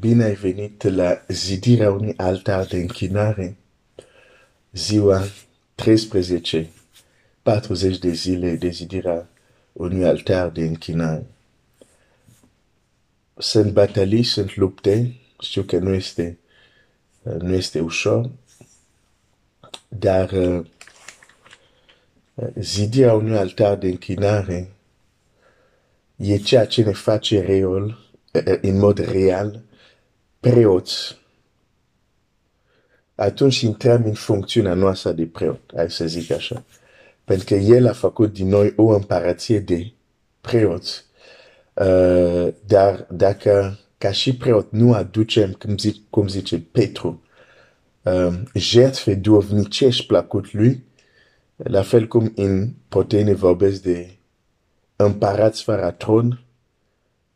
Bine ai venit la zidirea unui altar de închinare, ziua 13, 40 de zile de zidirea unui altar de închinare. Sunt batalii, sunt lupte, știu că nu este, nu este ușor, dar uh, zidirea unui altar de închinare e ceea ce ne face real, în mod real, preoți. Atunci intrăm în funcțiunea noastră de preot, hai să zic așa. Pentru că El a făcut din noi o împărație de preoți. Uh, dar dacă ca și preot nu aducem, cum, zic, cum zice Petru, uh, jertfe duovnicești plăcut lui, la fel cum în Potene vorbesc de împărați fără tron,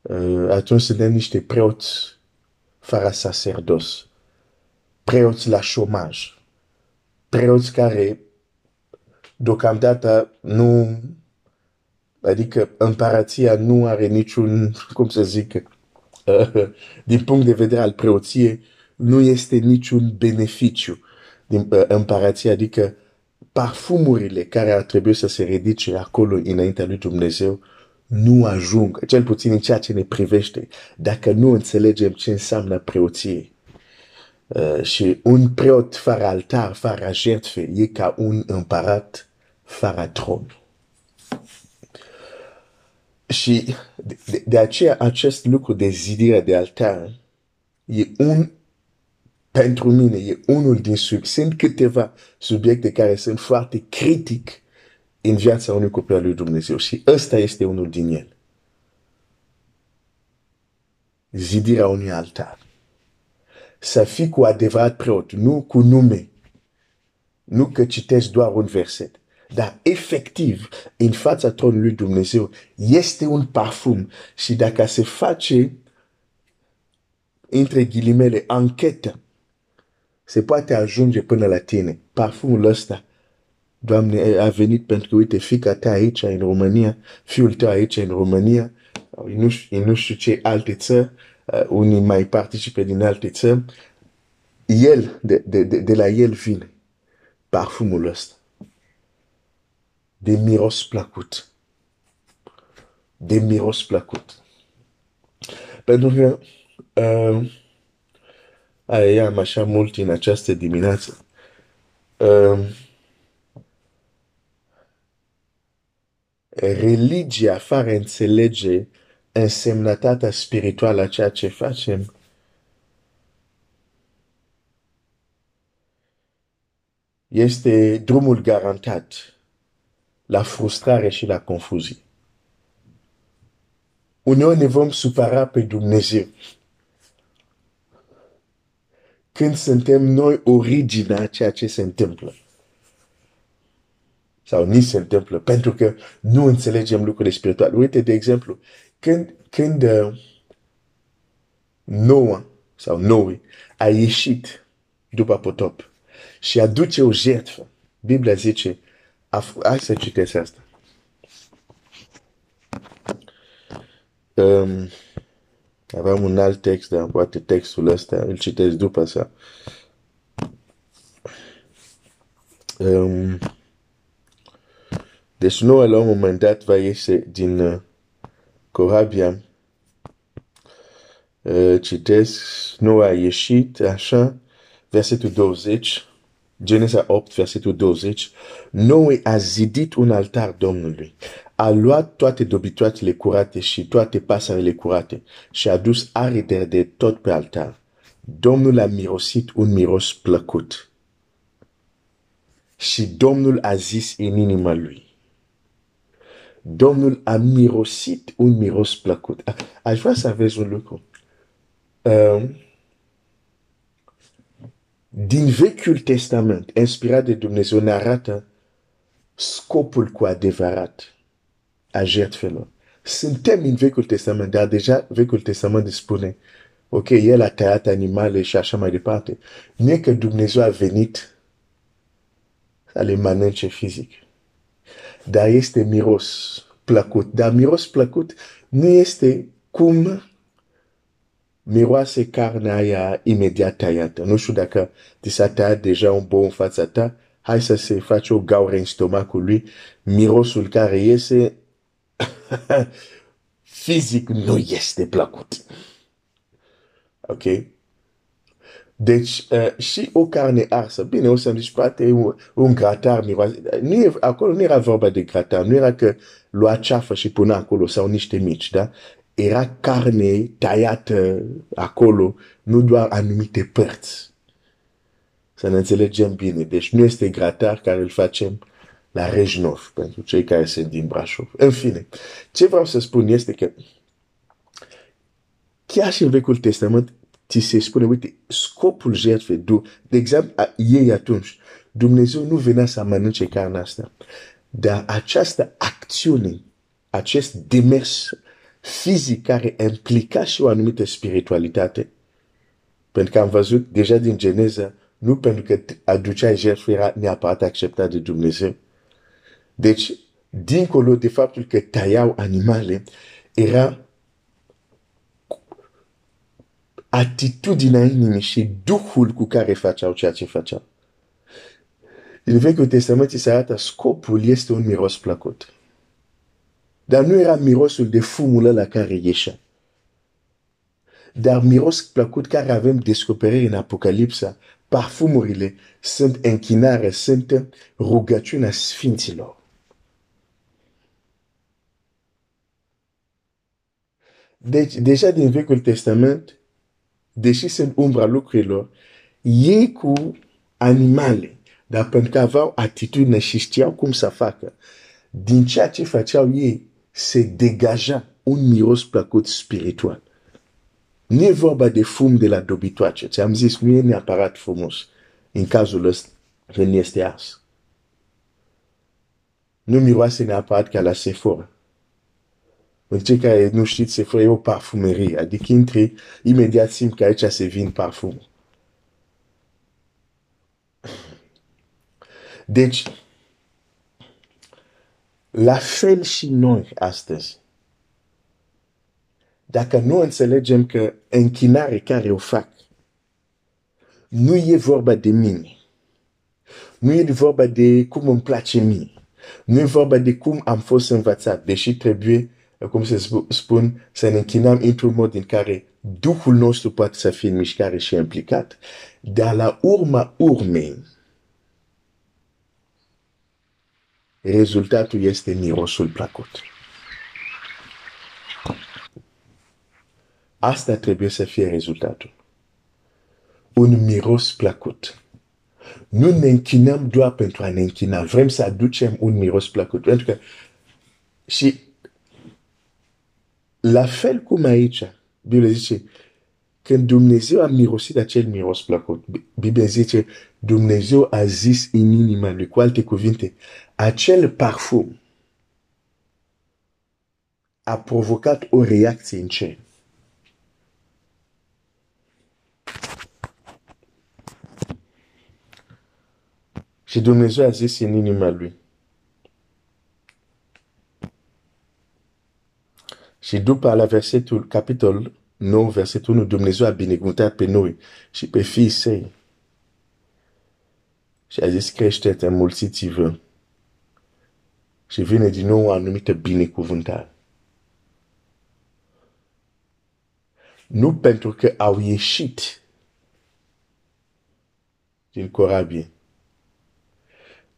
uh, atunci suntem niște preoți fără sacerdos, preoți la șomaj, preoți care deocamdată nu, adică împărația nu are niciun, cum să zic, uh, din punct de vedere al preoției, nu este niciun beneficiu din uh, împărația, adică parfumurile care ar trebui să se ridice acolo înaintea lui Dumnezeu nu ajung, cel puțin în ceea ce ne privește, dacă nu înțelegem ce înseamnă preoție. Uh, și un preot fără altar, fără jertfe, e ca un împărat fără tron. Și de, de aceea acest lucru de zidire de altar e un pentru mine e unul din sub, sunt câteva subiecte care sunt foarte critic în viața unui copil al lui Dumnezeu și ăsta este unul din el. Zidirea unui altar. Să fii cu adevărat preot, nu cu nume. Nu că citești doar un verset. Dar efectiv, în fața tronului lui Dumnezeu, este un parfum și dacă se face, între ghilimele, anchetă, se poate ajunge până la tine. Parfumul ăsta, Doamne, a venit pentru că, uite, fica ta aici în România, fiul tău aici în România, nu, știu, nu știu ce alte țări, uh, unii mai participe din alte țări, el, de, de, de, de la el vine parfumul ăsta. De miros plăcut. De miros plăcut. Pentru că uh, aia am așa mult în această dimineață. Uh, religia fără înțelege însemnătatea spirituală a ceea ce facem, este drumul garantat la frustrare și la confuzie. Uneori ne vom supăra pe Dumnezeu când suntem noi originea ceea ce se întâmplă. Sau ni se întâmplă, pentru că nu înțelegem lucrurile spirituale. Uite, de exemplu, când, când uh, Noa sau Noe a ieșit după potop și aduce o jertfă, Biblia zice, hai să citesc asta. Um, Aveam un alt text, dar poate textul ăsta îl citesc după asta. Um, deci Noa la un moment dat va ieși din uh, corabia. Uh, citesc, Noa a ieșit, așa, versetul 20, Genesa 8, versetul 20, Noe a zidit un altar Domnului a luat toate dobitoatele curate și toate pasările curate și a dus arideri de tot pe altar. Domnul a mirosit un miros plăcut. Și Domnul a zis în inima lui. Domnul a mirosit un miros plăcut. Aș vrea să aveți un lucru. Um, din Vechiul Testament, inspirat de Dumnezeu, ne arată scopul cu adevărat a jertfelor. Suntem în Vechiul Testament, dar deja Vechiul Testament spune, ok, el a tăiat animale și așa mai departe. Nu e că Dumnezeu a venit să le mănânce fizic. Dar este miros plăcut. Dar miros plăcut nu este cum miroase carnea aia imediat tăiată. Nu știu dacă ți s-a tăiat deja un bou în fața ta, hai să se face o gaură în stomacul lui, mirosul care iese fizic nu este plăcut. Ok? Deci, uh, și o carne arsă, bine, o să-mi zici, poate un, un gratar miroase. Nu e, acolo nu era vorba de gratar, nu era că lua ceafă și punea acolo sau niște mici, da? Era carne tăiată acolo, nu doar anumite părți. Să ne înțelegem bine. Deci nu este gratar care îl facem la Rejnov, pentru cei care sunt din Brașov. În fine, ce vreau să spun este că chiar și în Vechiul Testament ți se spune, uite, scopul jertfei, de exemplu, ei atunci, Dumnezeu nu venea să mănânce carnea asta, dar această acțiune, acest demers fizic care implica și o anumită spiritualitate, pentru că am văzut deja din Geneza, nu pentru că aduceai jertfă era neapărat acceptat de Dumnezeu. Deci, dincolo de faptul că tăiau animale, era atitudinea inimii și duhul cu care făceau ceea ce făceau. În Vechiul Testament se arată scopul este un miros plăcut. Dar nu era mirosul de fumul la care ieșea. Dar miros plăcut care avem descoperiri în Apocalipsa, parfumurile sunt închinare, sunt rugăciunea sfinților. Deci, deja din Vechiul Testament, deși sunt umbra lucrurilor, ei cu animale, dar pentru că aveau atitudine și știau cum să facă, din ceea ce făceau ei, se degaja un miros plăcut spiritual. Nu e vorba de fum de la dobitoace. Ți-am zis, nu e neapărat frumos. În cazul ăsta, când este ars. Nu miroase neapărat ca la Sephora. În cei care nu știți, Sephora e o parfumerie. Adică intri, imediat simt că aici se vin parfum. Deci, la fel și noi astăzi. Dacă nu înțelegem că închinare care o fac nu e vorba de mine, nu e vorba de cum îmi place mie, nu e vorba de cum am fost învățat, deși trebuie, cum se spun, să ne închinăm într-un mod în care Duhul nostru poate să fie în mișcare și implicat, dar la urma urmei, rezultatul este mirosul plăcut. Asta trebuie să fie rezultatul. Un miros plăcut. Nu ne închinăm doar pentru a ne închina. Vrem să aducem un miros plăcut. Pentru că și la fel cum aici, Biblia zice, când Dumnezeu a mirosit acel miros plăcut, Biblia zice, Dumnezeu a zis în inima lui, cu alte cuvinte, acel parfum a provocat o reacție în cer. Și Dumnezeu a zis în inima lui. Și după la versetul, capitol 9, versetul 1, Dumnezeu a binecuvântat pe noi și pe fiii săi. Și a zis, crește-te, mulțiți-vă. Și vine din nou o anumită binecuvântare. Nu pentru că au ieșit din corabie,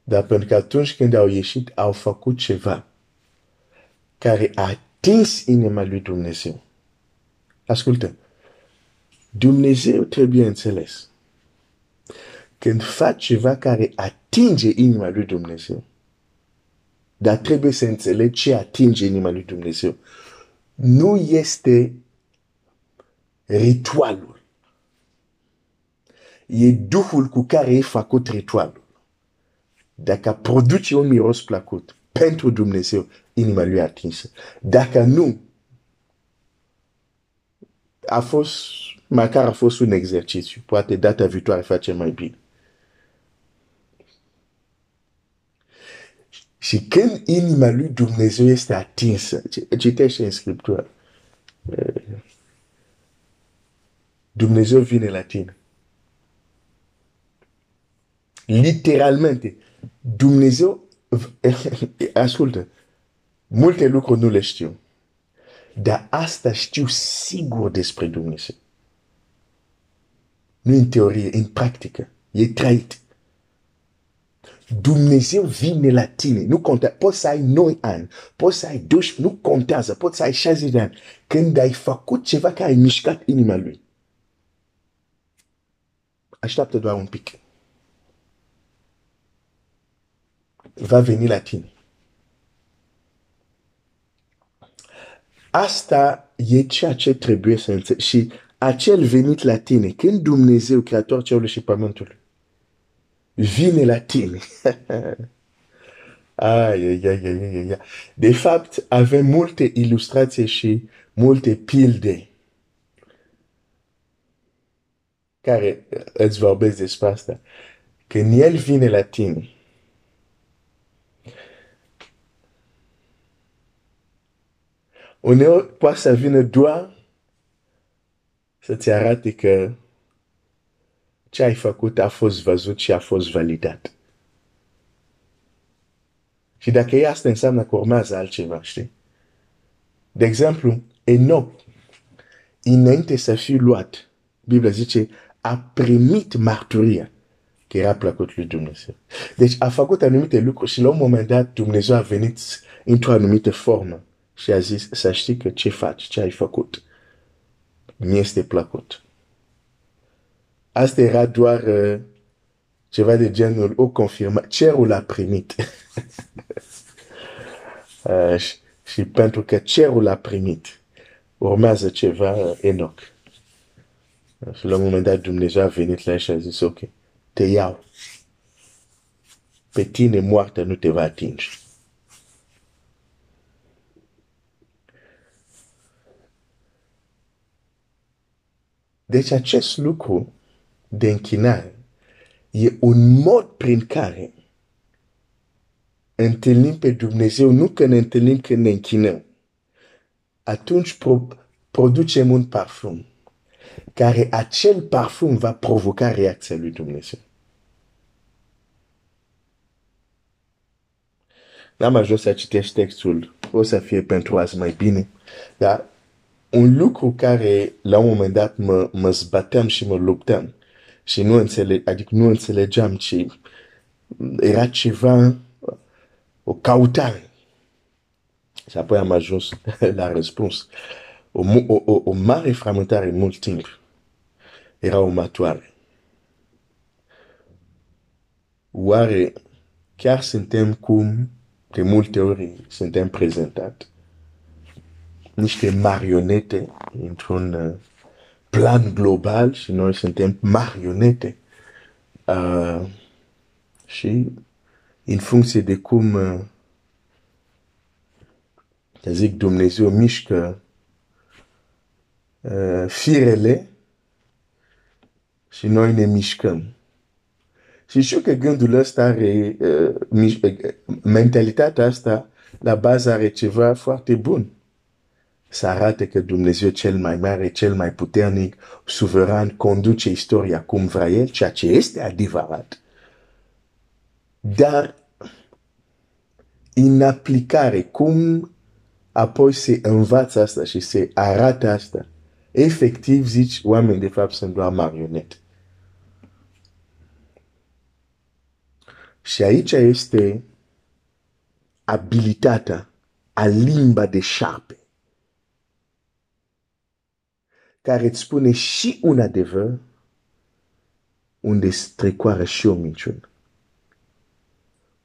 dar pentru că atunci când au ieșit, au făcut ceva care a atins inima lui Dumnezeu. Ascultă, Dumnezeu trebuie înțeles. Când faci ceva care atinge inima lui Dumnezeu, dar trebuie să înțelegi ce atinge inima lui Dumnezeu. Nu este ritualul. E Duhul cu care e făcut ritualul. Dacă produce un miros plăcut pentru Dumnezeu, inima lui atinsă. Dacă nu, a fost, măcar a fost un exercițiu. Poate data viitoare facem mai bine. Și când inima lui Dumnezeu este atinsă, citește în Scriptură, Dumnezeu vine la tine. Literalmente, Dumnezeu, ascultă, multe lucruri nu le știu. Dar asta știu sigur despre Dumnezeu. Nu în teorie, în practică. E trăit. Dumnezeu vine la tine. Nu contează. Poți să ai 9 ani, poți să ai 12, nu contează. Poți să ai 60 de ani. Când ai făcut ceva care ai mișcat inima lui. Așteaptă doar un pic. Va veni la tine. Asta e ceea ce trebuie să înțelegi. Și acel venit la tine, când Dumnezeu, Creator cerului și pământului, vine la tine. ai, ai, ai, ai, ai. De fapt, avem multe ilustrații și multe pilde care îți vorbesc despre asta. Când El vine la tine, uneori poate să vină doar să-ți arate că ce ai făcut a fost văzut și a fost validat. Și dacă e asta, înseamnă că urmează altceva, știi? De exemplu, Enoch, înainte să fie luat, Biblia zice, a primit marturia că era plăcut lui Dumnezeu. Deci a făcut anumite lucruri și la un moment dat Dumnezeu a venit într-o anumită formă și a zis să știi că ce faci, ce ai făcut, mi este plăcut. Asta era doar uh, ceva de genul o confirmă, cerul a primit. uh, și, și pentru că cerul a primit, urmează ceva uh, Enoch. Și la un moment dat Dumnezeu a venit la el și a zis, ok, te iau. Pe tine moartă nu te va atinge. Deci acest lucru de închinare e un mod prin care întâlnim pe Dumnezeu, nu că ne întâlnim când ne închinăm. Atunci pro producem un parfum care acel parfum va provoca reacția lui Dumnezeu. N-am ajuns să citești textul, o să fie pentru azi mai bine, dar un lucru care la un moment dat mă, mă zbateam și mă luptam și nu înțeleg, adică nu înțelegeam ce era ceva, o cautare. Și apoi am ajuns la răspuns. O, o, o, o mare frământare mult timp era următoare. Oare chiar suntem cum de multe ori suntem prezentat? Niște marionete într-un uh, plan global și noi suntem marionete. Uh, și în funcție de cum uh, zic Dumnezeu mișcă uh, firele și noi ne mișcăm. Și știu că gândul ăsta are, uh, uh, mentalitatea asta, la bază are ceva foarte bun să arate că Dumnezeu cel mai mare, cel mai puternic, suveran, conduce istoria cum vrea El, ceea ce este adevărat. Dar în aplicare, cum apoi se învață asta și se arată asta, efectiv zici, oameni de fapt sunt doar marionete. Și aici este abilitatea a limba de șarpe care îți spune și un adevăr unde strecoară și o minciună.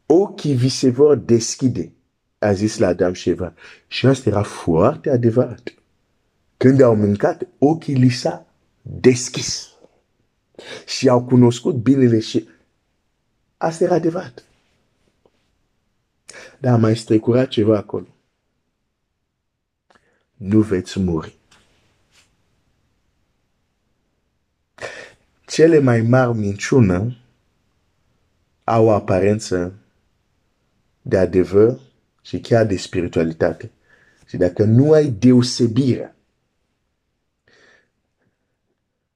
Ochii vi se vor deschide, a zis la Adam și Eva. Și asta era foarte adevărat. Când au mâncat, ochii li s-a deschis. Și au cunoscut binele și asta era adevărat. Dar mai strecurat ceva acolo. Nu veți muri. Cele mai mari minciună au o aparență de adevăr și chiar de spiritualitate. Și dacă nu ai deosebire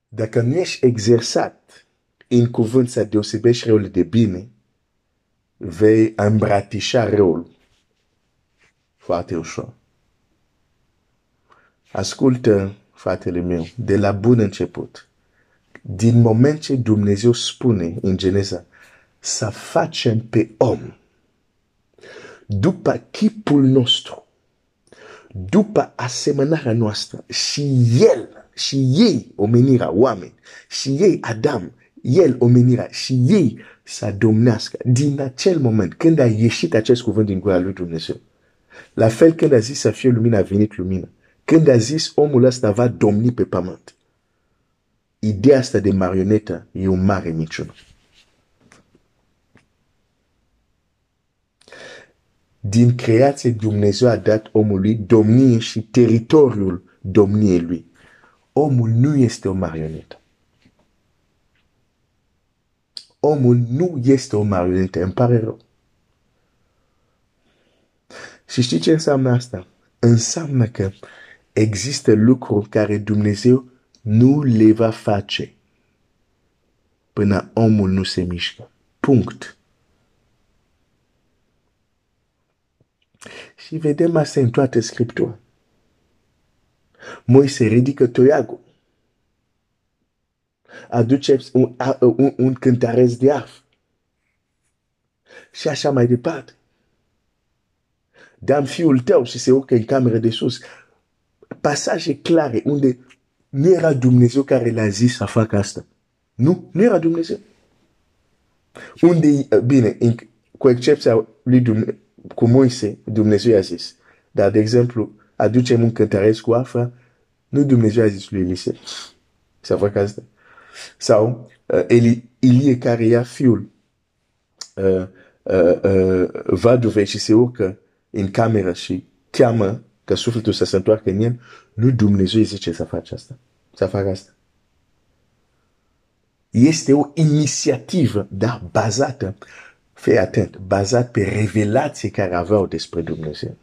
Dacă nu ești exersat în cuvânt să deosebești răul de bine, vei îmbrățișa răul foarte ușor. Ascultă, fratele meu, de la bun început. Din moment ce Dumnezeu spune în Geneza să facem pe om după chipul nostru, după asemănarea noastră și El, și ei, omenirea, oameni, și ei, Adam, el, omenirea, și ei să domnească. Din acel moment, când a ieșit acest cuvânt din gura lui Dumnezeu, la fel când a zis să fie lumină, a venit lumină. Când a zis omul ăsta va domni pe pământ. Ideea asta de marionetă e un mare minciună. Din creație Dumnezeu a dat omului domnie și teritoriul domniei lui. Omul nu este o marionetă. Omul nu este o marionetă, îmi pare rău. Și știi ce înseamnă asta? Înseamnă că există lucruri care Dumnezeu nu le va face până omul nu se mișcă. Punct. Și vedem asta în toată Scriptura. Moise ridică toiagul. Aduce un, un, un cântăresc de arf. Și așa mai departe. Dam fiul tău și se urcă în cameră de sus. Pasaje clare unde nu era Dumnezeu care l-a zis să facă asta. Nu, nu era Dumnezeu. Unde, bine, cu excepția lui Dumnezeu, cu Moise, Dumnezeu a zis. Dar, de exemplu, aducem un cântăresc cu afra, nu Dumnezeu a zis lui Elise să facă asta. Sau uh, Eli, Ilie care ia fiul uh, uh, uh, vaduvei și se urcă în cameră și cheamă că sufletul să se întoarcă în el, nu Dumnezeu îi zice să faci asta. Să facă asta. Este o inițiativă, dar bazată, fii atent, bazat pe revelație care aveau despre Dumnezeu.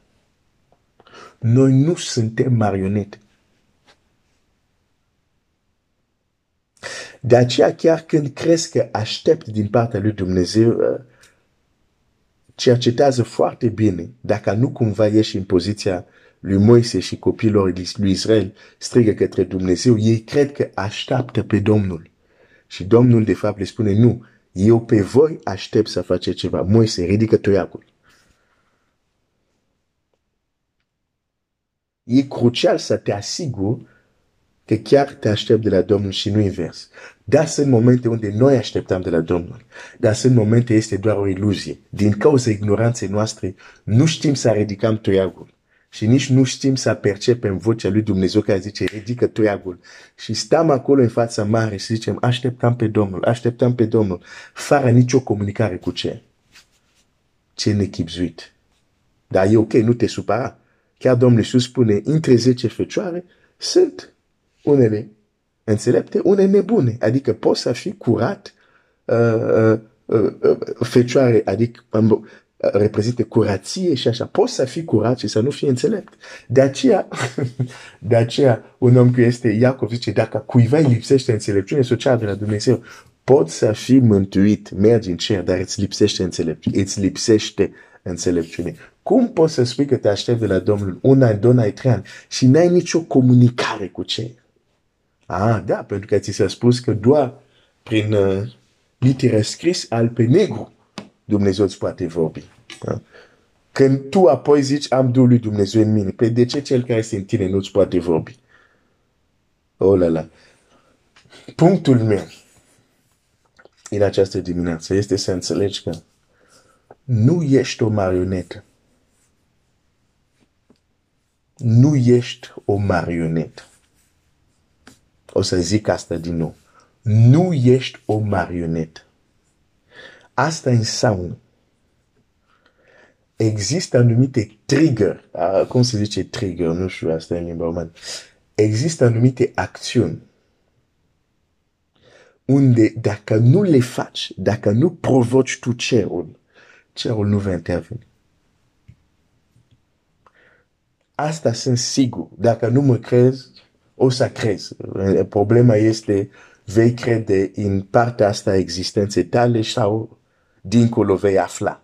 Noi nu suntem marionete. De aceea, chiar când crezi că aștept din partea lui Dumnezeu, uh, cercetează foarte bine dacă nu cumva ieși în poziția lui Moise și copiilor lui Israel strigă către Dumnezeu, ei cred că așteaptă pe Domnul. Și Domnul de fapt le spune, nu, eu pe voi aștept să faceți ceva. Moise, ridică toiacul. E crucial să te asiguri că chiar te aștept de la Domnul și nu invers. Dar sunt momente unde noi așteptăm de la Domnul. Dar sunt momente este doar o iluzie. Din cauza ignoranței noastre, nu știm să ridicăm toiagul. Și nici nu știm să percepem vocea lui Dumnezeu care zice, ridică toiagul. Și stăm acolo în fața mare și zicem, așteptăm pe Domnul, așteptăm pe Domnul, fără nicio comunicare cu ce? Ce nechipzuit. Dar e ok, nu te supăra. Chiar Domnul Iisus spune, între 10 fecioare sunt unele înțelepte, unele nebune. Adică poți să fii curat, uh, uh, uh, fecioare, adică um, reprezintă curație și așa. Poți să fii curat și să nu fii înțelept. De aceea, de aceea un om care este Iacov zice, dacă cuiva îi lipsește înțelepciune, să o de la Dumnezeu. Poți să fii mântuit, mergi în cer, dar îți lipsește înțelepciune. Îți lipsește înțelepciune. Cum poți să spui că te aștepți de la Domnul un an, doi ani, trei ani și n-ai nicio comunicare cu cei? Ah, da, pentru că ți s-a spus că doar prin uh, litere scris al pe negru Dumnezeu îți poate vorbi. Da? Când tu apoi zici, am Duhul lui Dumnezeu în mine, pe de ce cel care este în tine nu îți poate vorbi? Oh la la. Punctul meu în această dimineață este să înțelegi că nu ești o marionetă. Nu ești o marionetă. O să zic asta din nou. Nu ești o marionetă. Asta înseamnă există anumite trigger, cum se zice trigger, nu știu asta în limba română. Există anumite acțiuni unde dacă nu le faci, dacă nu provoci tu cerul, cerul nu va interveni. Asta sunt sigur. Dacă nu mă crezi, o să crezi. Problema este vei crede în partea asta a existenței tale sau dincolo vei afla.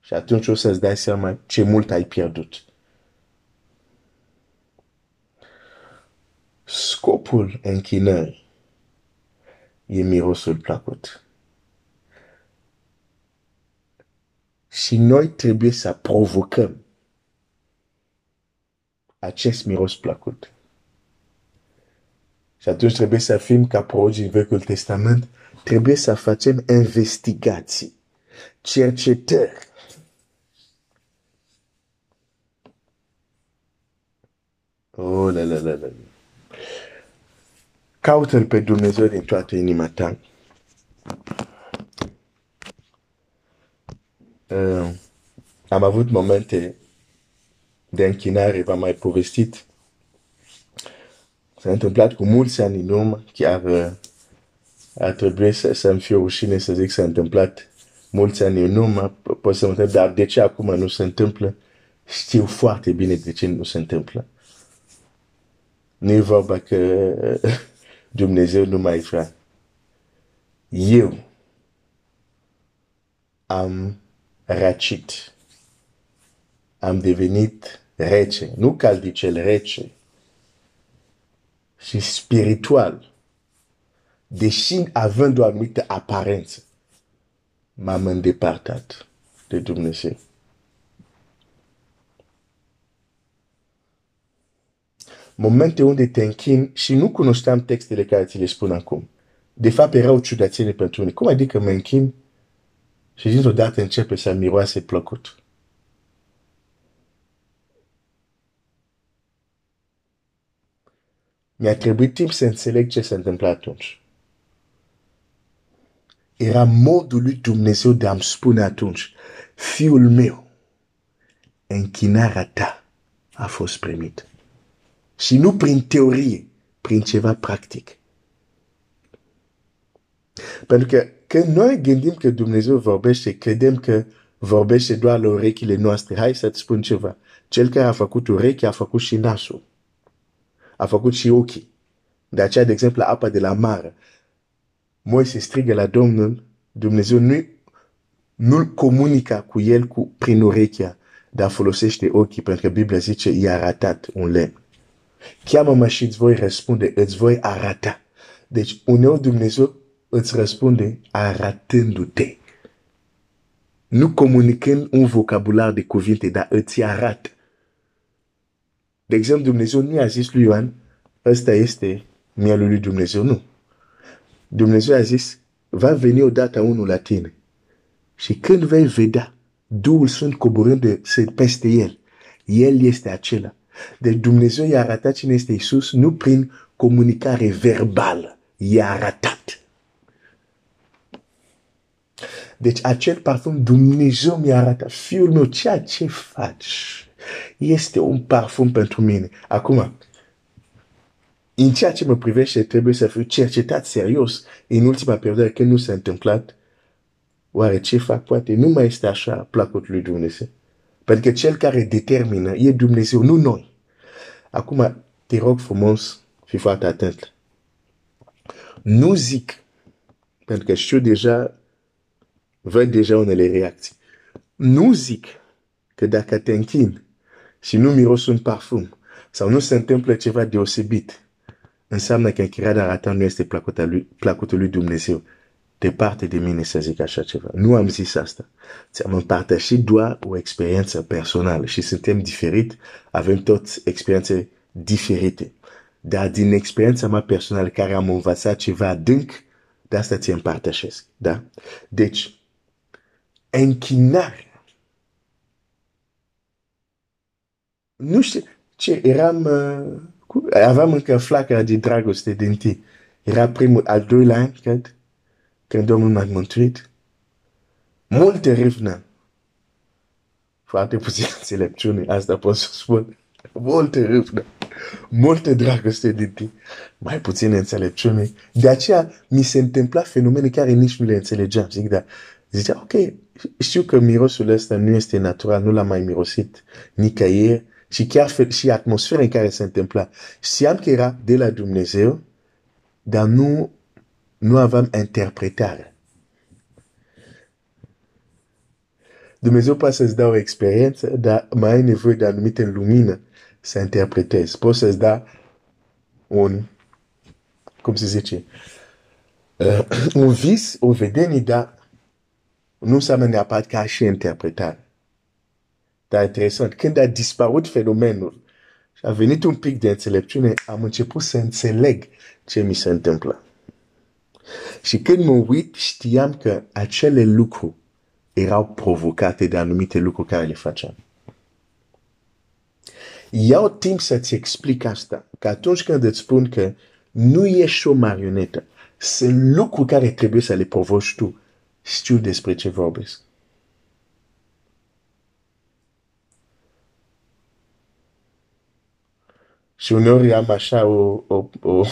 Și atunci o să-ți dai seama ce mult ai pierdut. Scopul închinării e mirosul plăcut. Și noi trebuie să provocăm acest miros plăcut. Și atunci trebuie să fim ca prorogii în Vechiul Testament, trebuie să facem investigații, cercetări. Oh, la, la, la, la. Caută-L pe Dumnezeu din toată inima ta. Uh, am avut momente de închinare, v-am mai povestit. S-a întâmplat cu mulți ani în urmă, chiar uh, a trebuit să, să-mi fie rușine să zic s-a întâmplat mulți ani în urmă, pot să mă întreb, dar de ce acum nu se întâmplă? Știu foarte bine de ce nu se întâmplă. Nu e vorba că Dumnezeu nu mai vrea. Eu am răcit. Am devenit rece, nu caldicel rece, și spiritual, deși având o anumită aparență, m-am îndepărtat de Dumnezeu. Momente unde te închin și nu cunoșteam textele care ți le spun acum. De fapt, erau ciudățene pentru unii. Cum adică mă închin și dintr-o dată începe să miroase plăcut? Mi-a trebuit timp să înțeleg ce se întâmplă atunci. Era modul lui Dumnezeu de a-mi spune atunci, fiul meu, închinarea ta a fost primit. Și nu prin teorie, prin ceva practic. Pentru că când noi gândim că Dumnezeu vorbește, credem că vorbește doar la urechile noastre. Hai să-ți spun ceva. Cel care a făcut urechi a făcut și nasul a făcut și ochii. De aceea, de exemplu, apa de la mare. Moise strigă la Domnul, Dumnezeu nu nu comunica cu el cu, prin urechea, dar folosește ochii, pentru că Biblia zice, i-a ratat un lemn. Cheamă-mă și îți voi răspunde, îți voi arata. Deci, uneori Dumnezeu îți răspunde arătându-te. Nu comunicând un vocabular de cuvinte, dar îți arată. De exemplu, Dumnezeu nu a zis lui Ioan, ăsta este mielul lui Dumnezeu, nu. Dumnezeu a zis, va veni odată unul la tine. Și când vei vedea Duhul Sfânt coborând de, peste el, el este acela. Deci Dumnezeu i-a arătat cine este Isus, nu prin comunicare verbală, i-a arătat. Deci acel parfum Dumnezeu mi-a arătat, fiul meu, ceea ce faci este un parfum pentru mine. Acum, în ceea ce mă privește, trebuie să fiu cercetat serios în ultima perioadă când nu s-a întâmplat. Oare ce fac? Poate nu mai este așa placul lui Dumnezeu. Pentru că cel care determină e Dumnezeu, nu noi. Acum, te rog frumos, fi foarte atent. Nu zic, pentru că știu deja, văd deja unele reacții. Nu zic că dacă te închin și nu miros un parfum sau nu se întâmplă ceva deosebit, înseamnă că închinarea ta nu este placutul lui, placutul lui Dumnezeu. Departe de mine să zic așa ceva. Nu am zis asta. Ți-am împărtășit doar o experiență personală și suntem diferit, avem toți experiențe diferite. Dar din experiența mea personală care am învățat ceva adânc, de asta ți împărtășesc. Da? Deci, închinarea nu știu ce, eram, uh, aveam încă flacăra de dragoste din tine. Era primul, al doilea an, cred, când Domnul m-a mântuit. Multe râvnă. Foarte puțin înțelepciune, asta pot să spun. Multe râvnă. Multe dragoste din tine. Mai puțin înțelepciune. De aceea mi se întâmpla fenomene care nici nu le înțelegeam. Zic, dar zicea, ok, știu că mirosul ăsta nu este natural, nu l-am mai mirosit nicăieri și chiar și atmosfera în care se întâmpla. Știam că era de la Dumnezeu, dar nu, nu aveam interpretare. Dumnezeu poate să-ți dea o experiență, dar mai ai nevoie de anumite lumină să interpretezi. Poți să-ți da un, cum se zice, uh, un vis, o vedenie, dar nu înseamnă neapărat ca și interpretare. Dar interesant, când a dispărut fenomenul și a venit un pic de înțelepciune, am început să înțeleg ce mi se întâmplă. Și când mă uit, știam că acele lucruri erau provocate de anumite lucruri care le faceam. Iau timp să-ți explic asta, că atunci când îți spun că nu ești o marionetă, sunt lucruri care trebuie să le provoci tu, știu despre ce vorbesc. Și uneori am așa o, o, o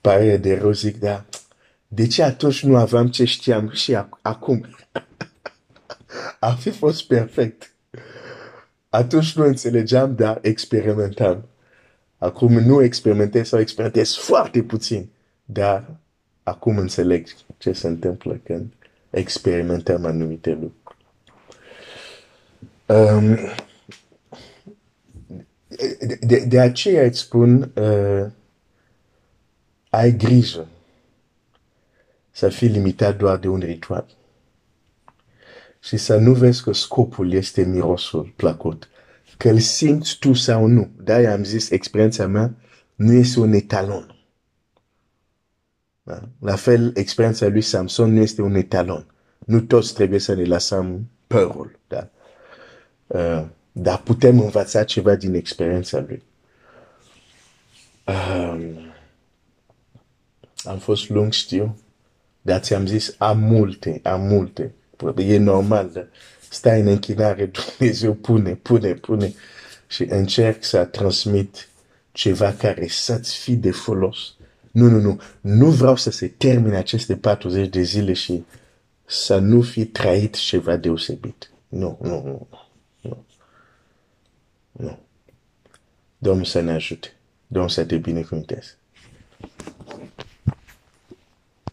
pare de rozic, dar de ce atunci nu aveam ce știam și acum? Ar fi fost perfect. Atunci nu înțelegeam, dar experimentam. Acum nu experimentez sau experimentez foarte puțin, dar acum înțeleg ce se întâmplă când experimentăm anumite lucruri. Um, de, de aceea îți spun, uh, ai grijă să fii limitat doar de un ritual. Și să nu vezi că scopul este mirosul plăcut. Că îl simți tu sau nu. De-aia am zis, experiența mea nu este un etalon. Da? La fel, experiența lui Samson nu este un etalon. Nu toți trebuie să ne lăsăm părul. Da? Uh, dar putem învăța ceva din experiența lui. Um, am fost lung, știu, dar ți-am zis, am multe, am multe. E normal, stai în închinare, Dumnezeu pune, pune, pune și încerc să transmit ceva care să-ți fi de folos. Nu, nu, nu. Nu vreau să se termine aceste 40 de zile și să nu fi trăit ceva deosebit. Nu, nu, nu. nu. Nu. Domnul să ne ajute. Domnul să te binecuvânteze.